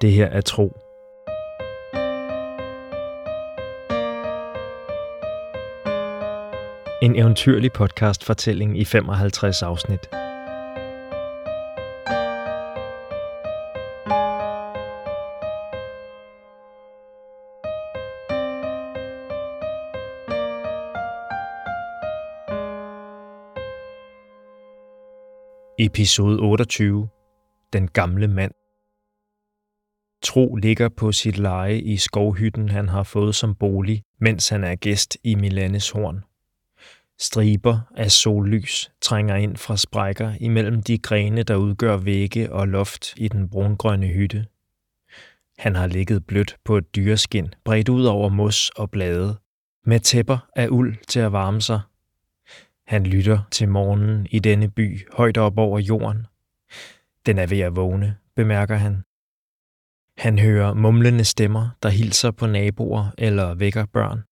Det her er tro. En eventyrlig podcast-fortælling i 55 afsnit. Episode 28. Den gamle mand. Tro ligger på sit leje i skovhytten, han har fået som bolig, mens han er gæst i Milanes horn. Striber af sollys trænger ind fra sprækker imellem de grene, der udgør vægge og loft i den brungrønne hytte. Han har ligget blødt på et dyreskin, bredt ud over mos og blade, med tæpper af uld til at varme sig. Han lytter til morgenen i denne by højt op over jorden. Den er ved at vågne, bemærker han. Han hører mumlende stemmer, der hilser på naboer eller vækker børn.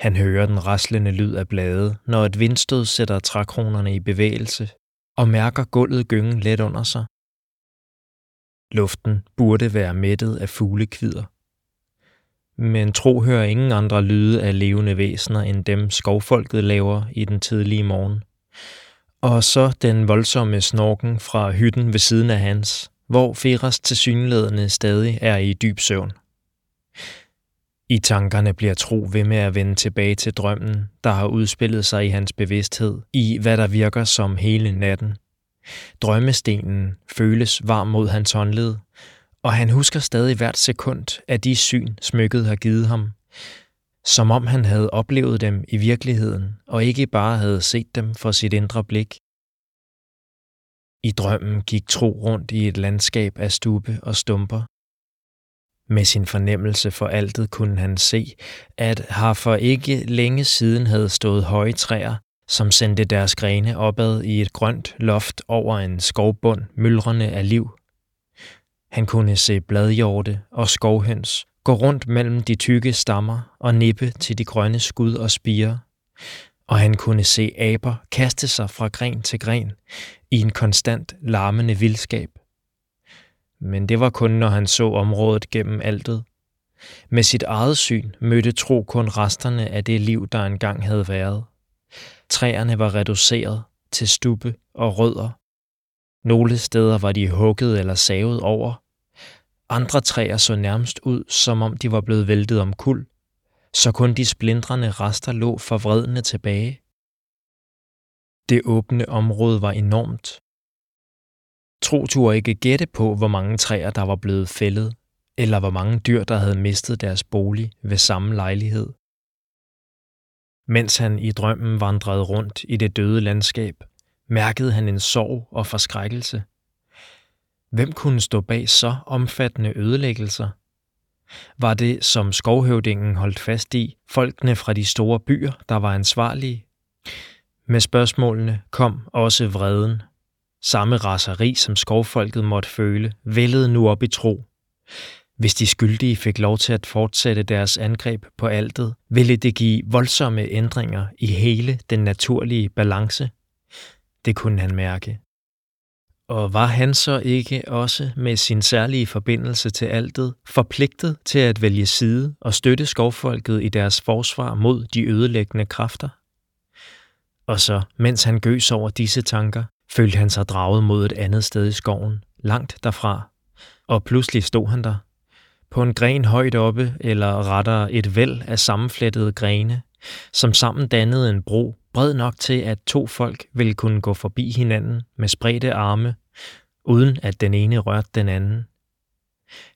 Han hører den raslende lyd af blade, når et vindstød sætter trækronerne i bevægelse, og mærker gulvet gyngen let under sig. Luften burde være mættet af fuglekvider. Men tro hører ingen andre lyde af levende væsener end dem skovfolket laver i den tidlige morgen. Og så den voldsomme snorken fra hytten ved siden af hans, hvor Feras tilsyneladende stadig er i dyb søvn. I tankerne bliver Tro ved med at vende tilbage til drømmen, der har udspillet sig i hans bevidsthed, i hvad der virker som hele natten. Drømmestenen føles varm mod hans håndled, og han husker stadig hvert sekund af de syn, smykket har givet ham, som om han havde oplevet dem i virkeligheden, og ikke bare havde set dem for sit indre blik. I drømmen gik Tro rundt i et landskab af stube og stumper. Med sin fornemmelse for altet kunne han se, at har for ikke længe siden havde stået høje træer, som sendte deres grene opad i et grønt loft over en skovbund, myldrende af liv. Han kunne se bladhjorte og skovhøns gå rundt mellem de tykke stammer og nippe til de grønne skud og spire, og han kunne se aber kaste sig fra gren til gren i en konstant larmende vildskab. Men det var kun, når han så området gennem altet. Med sit eget syn mødte Tro kun resterne af det liv, der engang havde været. Træerne var reduceret til stubbe og rødder. Nogle steder var de hugget eller savet over. Andre træer så nærmest ud, som om de var blevet væltet om kul så kun de splindrende rester lå forvredne tilbage. Det åbne område var enormt. Tro turde ikke gætte på, hvor mange træer, der var blevet fældet, eller hvor mange dyr, der havde mistet deres bolig ved samme lejlighed. Mens han i drømmen vandrede rundt i det døde landskab, mærkede han en sorg og forskrækkelse. Hvem kunne stå bag så omfattende ødelæggelser? Var det, som skovhøvdingen holdt fast i, folkene fra de store byer, der var ansvarlige? Med spørgsmålene kom også vreden. Samme raseri, som skovfolket måtte føle, vældede nu op i tro. Hvis de skyldige fik lov til at fortsætte deres angreb på altet, ville det give voldsomme ændringer i hele den naturlige balance. Det kunne han mærke. Og var han så ikke også med sin særlige forbindelse til altet forpligtet til at vælge side og støtte skovfolket i deres forsvar mod de ødelæggende kræfter? Og så, mens han gøs over disse tanker, følte han sig draget mod et andet sted i skoven, langt derfra. Og pludselig stod han der. På en gren højt oppe, eller rettere et væld af sammenflettede grene, som sammen dannede en bro bred nok til, at to folk ville kunne gå forbi hinanden med spredte arme, uden at den ene rørte den anden.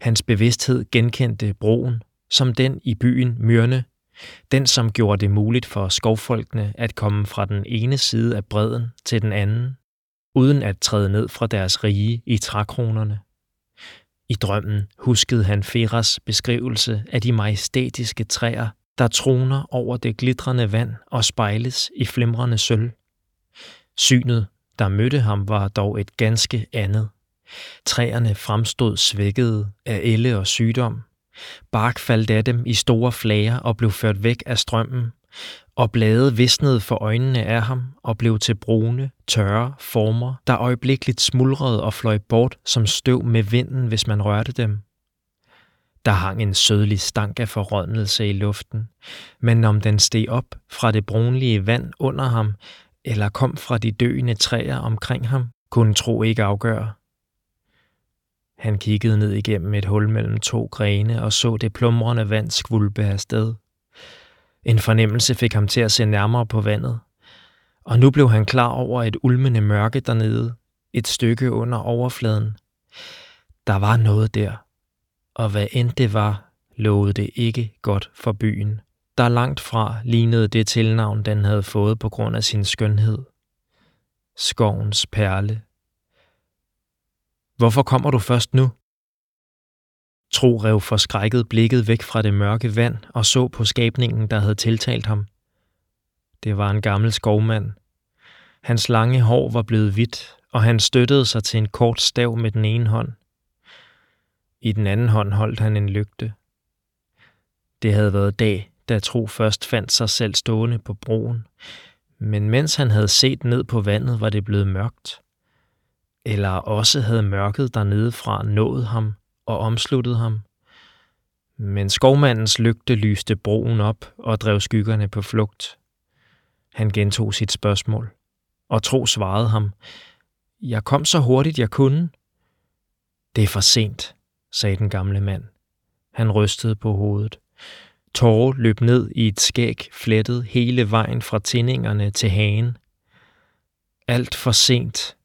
Hans bevidsthed genkendte broen som den i byen Myrne, den som gjorde det muligt for skovfolkene at komme fra den ene side af bredden til den anden, uden at træde ned fra deres rige i trækronerne. I drømmen huskede han Feras beskrivelse af de majestætiske træer, der troner over det glitrende vand og spejles i flimrende sølv. Synet, der mødte ham, var dog et ganske andet. Træerne fremstod svækkede af elle og sygdom. Bark faldt af dem i store flager og blev ført væk af strømmen, og blade visnede for øjnene af ham og blev til brune, tørre former, der øjeblikkeligt smuldrede og fløj bort som støv med vinden, hvis man rørte dem. Der hang en sødlig stank af forrådnelse i luften, men om den steg op fra det brunlige vand under ham, eller kom fra de døende træer omkring ham, kunne tro ikke afgøre. Han kiggede ned igennem et hul mellem to grene og så det plumrende vand skvulpe afsted. En fornemmelse fik ham til at se nærmere på vandet, og nu blev han klar over et ulmende mørke dernede, et stykke under overfladen. Der var noget der, og hvad end det var, lovede det ikke godt for byen, der langt fra lignede det tilnavn, den havde fået på grund af sin skønhed. Skovens perle. Hvorfor kommer du først nu? Tro rev forskrækket blikket væk fra det mørke vand og så på skabningen, der havde tiltalt ham. Det var en gammel skovmand. Hans lange hår var blevet hvidt, og han støttede sig til en kort stav med den ene hånd. I den anden hånd holdt han en lygte. Det havde været dag, da Tro først fandt sig selv stående på broen, men mens han havde set ned på vandet, var det blevet mørkt. Eller også havde mørket dernede fra nået ham og omsluttet ham. Men skovmandens lygte lyste broen op og drev skyggerne på flugt. Han gentog sit spørgsmål, og Tro svarede ham, Jeg kom så hurtigt jeg kunne. Det er for sent, sagde den gamle mand. Han rystede på hovedet. Tårer løb ned i et skæg, flettet hele vejen fra tændingerne til hagen. Alt for sent.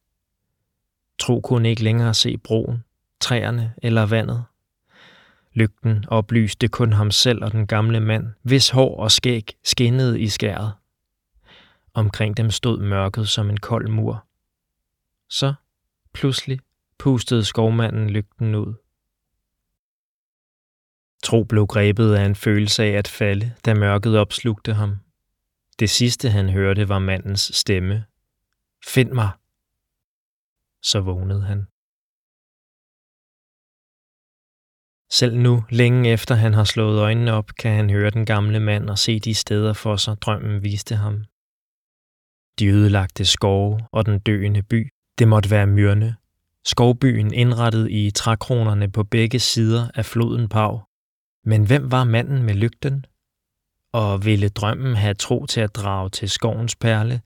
Tro kunne ikke længere se broen, træerne eller vandet. Lygten oplyste kun ham selv og den gamle mand, hvis hår og skæg skinnede i skæret. Omkring dem stod mørket som en kold mur. Så, pludselig, pustede skovmanden lygten ud. Tro blev grebet af en følelse af at falde, da mørket opslugte ham. Det sidste han hørte var mandens stemme. Find mig! Så vågnede han. Selv nu, længe efter han har slået øjnene op, kan han høre den gamle mand og se de steder for sig, drømmen viste ham. De ødelagte skove og den døende by, det måtte være myrne. Skovbyen indrettet i trækronerne på begge sider af floden Pau. Men hvem var manden med lygten? Og ville drømmen have tro til at drage til skovens perle,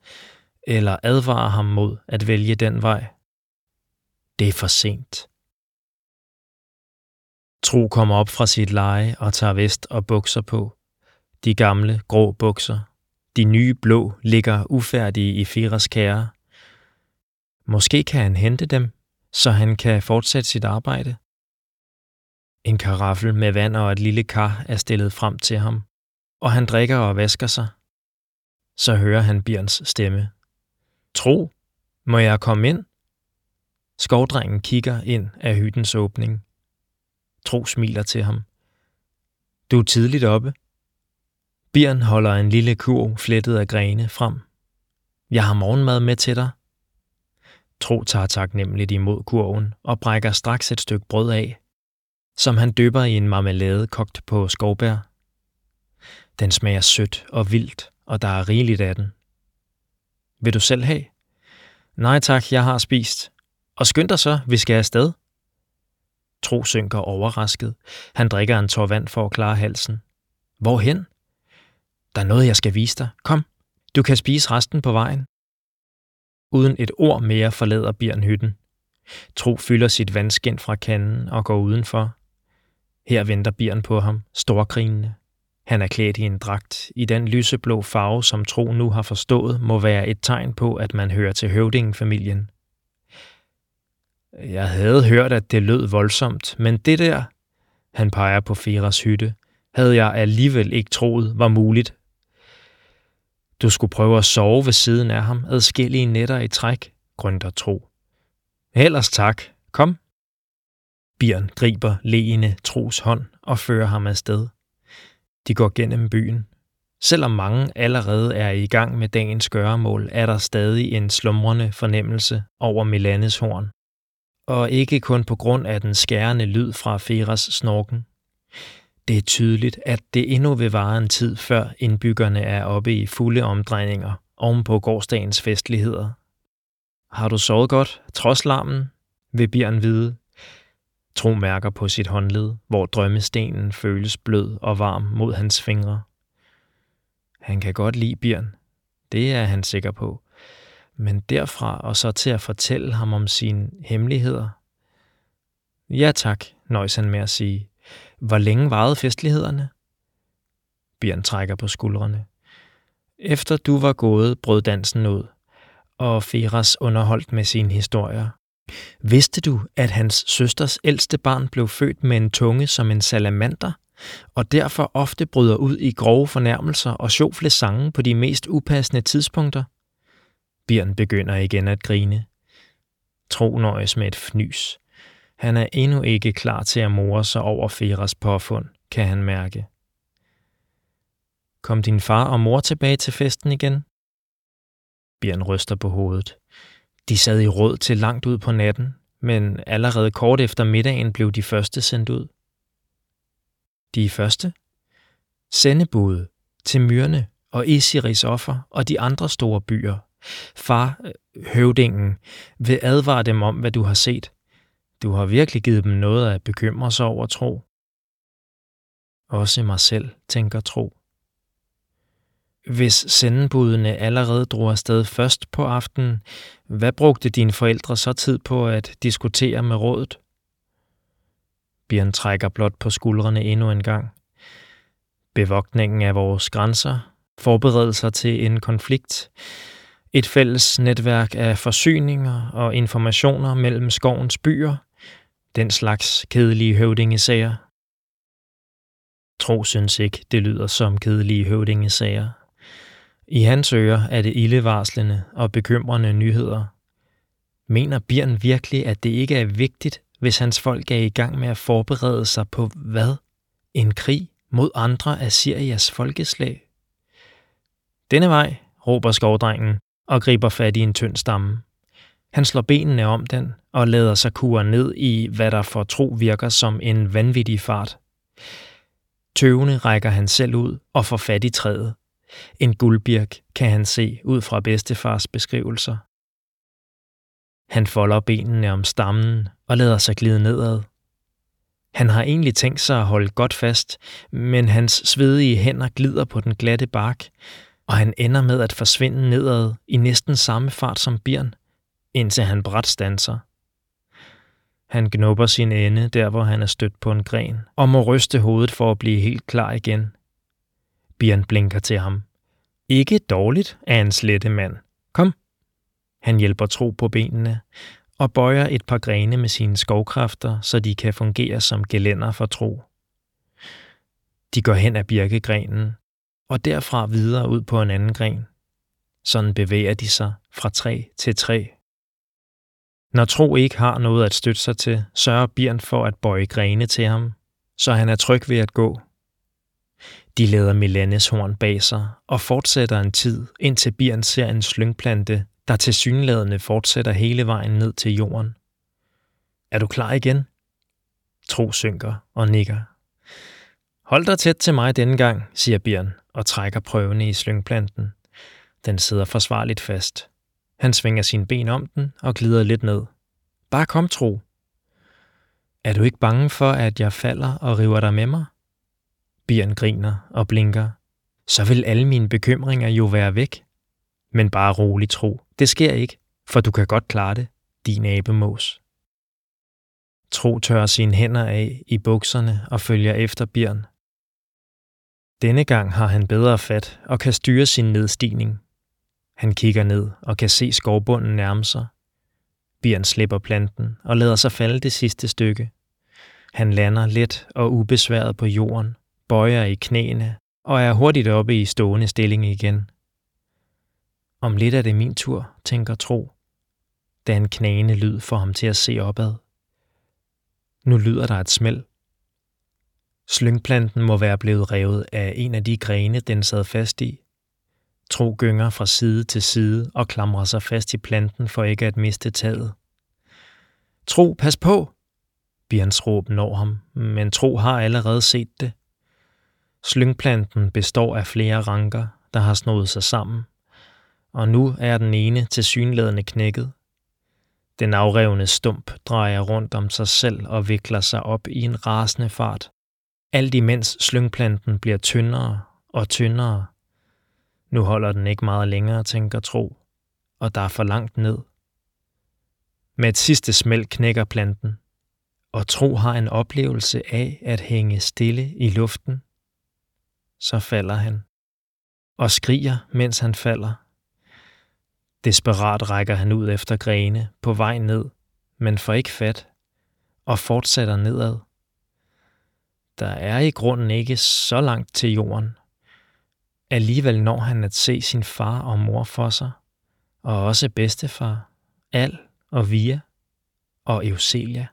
eller advare ham mod at vælge den vej? Det er for sent. Tro kommer op fra sit leje og tager vest og bukser på. De gamle, grå bukser. De nye blå ligger ufærdige i Firas kære. Måske kan han hente dem, så han kan fortsætte sit arbejde. En karaffel med vand og et lille kar er stillet frem til ham, og han drikker og vasker sig. Så hører han Bjørns stemme. Tro, må jeg komme ind? Skovdrengen kigger ind af hyttens åbning. Tro smiler til ham. Du er tidligt oppe. Bjørn holder en lille kurv flettet af grene frem. Jeg har morgenmad med til dig. Tro tager taknemmeligt imod kurven og brækker straks et stykke brød af, som han dypper i en marmelade kogt på skovbær. Den smager sødt og vildt, og der er rigeligt af den. Vil du selv have? Nej tak, jeg har spist. Og skynd dig så, vi skal afsted. Tro synker overrasket. Han drikker en tår vand for at klare halsen. Hvorhen? Der er noget, jeg skal vise dig. Kom, du kan spise resten på vejen. Uden et ord mere forlader Bjørn hytten. Tro fylder sit vandskin fra kanden og går udenfor. Her venter Bjørn på ham, storgrinende. Han er klædt i en dragt i den lyseblå farve, som Tro nu har forstået, må være et tegn på, at man hører til høvdingenfamilien. Jeg havde hørt, at det lød voldsomt, men det der, han peger på Feras hytte, havde jeg alligevel ikke troet var muligt. Du skulle prøve at sove ved siden af ham adskillige nætter i træk, grønter Tro. Ellers tak. Kom. Bjørn griber leende Tros hånd og fører ham afsted. De går gennem byen. Selvom mange allerede er i gang med dagens gøremål, er der stadig en slumrende fornemmelse over Milanes horn og ikke kun på grund af den skærende lyd fra Feras snorken. Det er tydeligt, at det endnu vil vare en tid, før indbyggerne er oppe i fulde omdrejninger oven på gårdsdagens festligheder. Har du sovet godt, trods larmen? vil Bjørn vide. Tro mærker på sit håndled, hvor drømmestenen føles blød og varm mod hans fingre. Han kan godt lide Bjørn. Det er han sikker på. Men derfra og så til at fortælle ham om sine hemmeligheder. Ja tak, nøjes han med at sige. Hvor længe varede festlighederne? Bjørn trækker på skuldrene. Efter du var gået, brød dansen ud, og Feras underholdt med sine historier. Vidste du, at hans søsters ældste barn blev født med en tunge som en salamander, og derfor ofte bryder ud i grove fornærmelser og sjofle sange på de mest upassende tidspunkter? Bjørn begynder igen at grine. Tro nøjes med et fnys. Han er endnu ikke klar til at more sig over Feras påfund, kan han mærke. Kom din far og mor tilbage til festen igen? Bjørn ryster på hovedet. De sad i råd til langt ud på natten, men allerede kort efter middagen blev de første sendt ud. De første? Sendebud til Myrne og Isiris offer og de andre store byer. Far, øh, høvdingen, vil advare dem om, hvad du har set. Du har virkelig givet dem noget at bekymre sig over, tro. Også mig selv, tænker tro. Hvis sendebudene allerede drog afsted først på aftenen, hvad brugte dine forældre så tid på at diskutere med rådet? Bjørn trækker blot på skuldrene endnu en gang. Bevogtningen af vores grænser, forberedelser til en konflikt, et fælles netværk af forsyninger og informationer mellem skovens byer, den slags kedelige høvdingesager. Tro synes ikke, det lyder som kedelige høvdingesager. I hans ører er det ildevarslende og bekymrende nyheder. Mener Bjørn virkelig, at det ikke er vigtigt, hvis hans folk er i gang med at forberede sig på hvad? En krig mod andre af Syrias folkeslag? Denne vej, råber skovdrengen og griber fat i en tynd stamme. Han slår benene om den og lader sig kure ned i, hvad der for tro virker som en vanvittig fart. Tøvende rækker han selv ud og får fat i træet. En guldbirk kan han se ud fra bedstefars beskrivelser. Han folder benene om stammen og lader sig glide nedad. Han har egentlig tænkt sig at holde godt fast, men hans svedige hænder glider på den glatte bark, og han ender med at forsvinde nedad i næsten samme fart som Bjørn, indtil han bræt stanser. Han knupper sin ende der, hvor han er stødt på en gren, og må ryste hovedet for at blive helt klar igen. Bjørn blinker til ham. Ikke dårligt af en slette mand. Kom. Han hjælper Tro på benene og bøjer et par grene med sine skovkræfter, så de kan fungere som gelænder for Tro. De går hen ad birkegrenen og derfra videre ud på en anden gren. Sådan bevæger de sig fra træ til træ. Når Tro ikke har noget at støtte sig til, sørger Bjørn for at bøje grene til ham, så han er tryg ved at gå. De lader Milanes horn bag sig og fortsætter en tid, indtil Bjørn ser en slyngplante, der tilsyneladende fortsætter hele vejen ned til jorden. Er du klar igen? Tro synker og nikker. Hold dig tæt til mig denne gang, siger Bjørn og trækker prøvene i slyngplanten. Den sidder forsvarligt fast. Han svinger sine ben om den og glider lidt ned. Bare kom, Tro. Er du ikke bange for, at jeg falder og river dig med mig? Bjørn griner og blinker. Så vil alle mine bekymringer jo være væk. Men bare rolig tro, det sker ikke, for du kan godt klare det, din abemås. Tro tørrer sine hænder af i bukserne og følger efter Bjørn. Denne gang har han bedre fat og kan styre sin nedstigning. Han kigger ned og kan se skovbunden nærme sig. Bjørn slipper planten og lader sig falde det sidste stykke. Han lander let og ubesværet på jorden bøjer i knæene og er hurtigt oppe i stående stilling igen. Om lidt er det min tur, tænker Tro, da en knæende lyd får ham til at se opad. Nu lyder der et smæld. Slyngplanten må være blevet revet af en af de grene, den sad fast i. Tro gynger fra side til side og klamrer sig fast i planten for ikke at miste taget. Tro, pas på! Bjørns råb når ham, men Tro har allerede set det. Slyngplanten består af flere ranker, der har snået sig sammen, og nu er den ene til synlædende knækket. Den afrevne stump drejer rundt om sig selv og vikler sig op i en rasende fart. Alt imens slyngplanten bliver tyndere og tyndere. Nu holder den ikke meget længere, tænker Tro, og der er for langt ned. Med et sidste smæld knækker planten, og Tro har en oplevelse af at hænge stille i luften. Så falder han, og skriger, mens han falder. Desperat rækker han ud efter grene på vej ned, men får ikke fat, og fortsætter nedad. Der er i grunden ikke så langt til jorden. Alligevel når han at se sin far og mor for sig, og også bedstefar, Al og Via og Euselia.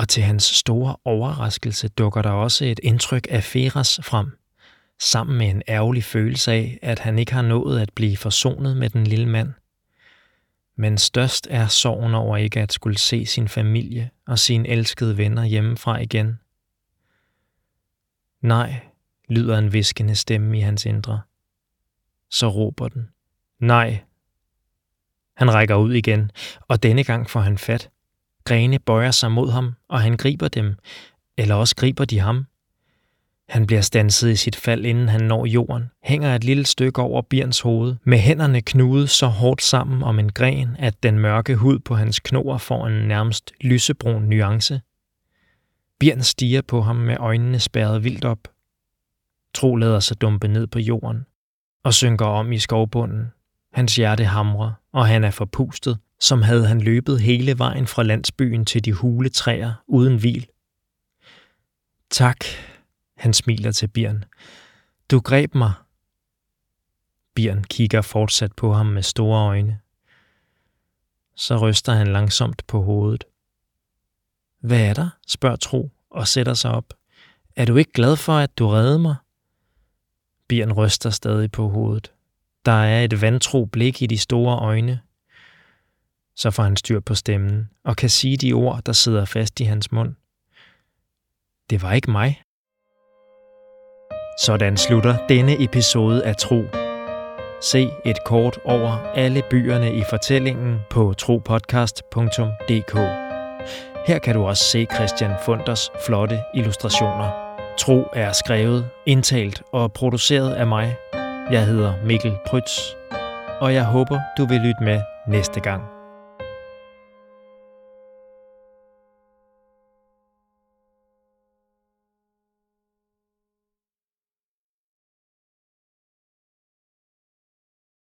Og til hans store overraskelse dukker der også et indtryk af Feras frem, sammen med en ærgerlig følelse af, at han ikke har nået at blive forsonet med den lille mand. Men størst er sorgen over ikke at skulle se sin familie og sine elskede venner hjemmefra igen. Nej, lyder en viskende stemme i hans indre. Så råber den. Nej. Han rækker ud igen, og denne gang får han fat. Grene bøjer sig mod ham, og han griber dem, eller også griber de ham. Han bliver stanset i sit fald, inden han når jorden, hænger et lille stykke over Bjørns hoved, med hænderne knudet så hårdt sammen om en gren, at den mørke hud på hans knoer får en nærmest lysebrun nuance. Bjørn stiger på ham med øjnene spærret vildt op. Tro lader sig dumpe ned på jorden og synker om i skovbunden. Hans hjerte hamrer, og han er forpustet, som havde han løbet hele vejen fra landsbyen til de hule træer uden hvil. Tak, han smiler til Bjørn. Du greb mig. Bjørn kigger fortsat på ham med store øjne. Så ryster han langsomt på hovedet. Hvad er der? spørger Tro og sætter sig op. Er du ikke glad for, at du redde mig? Bjørn ryster stadig på hovedet. Der er et vantro blik i de store øjne. Så får han styr på stemmen og kan sige de ord, der sidder fast i hans mund. Det var ikke mig. Sådan slutter denne episode af Tro. Se et kort over alle byerne i fortællingen på tropodcast.dk. Her kan du også se Christian Funders flotte illustrationer. Tro er skrevet, indtalt og produceret af mig. Jeg hedder Mikkel Prytz, og jeg håber, du vil lytte med næste gang.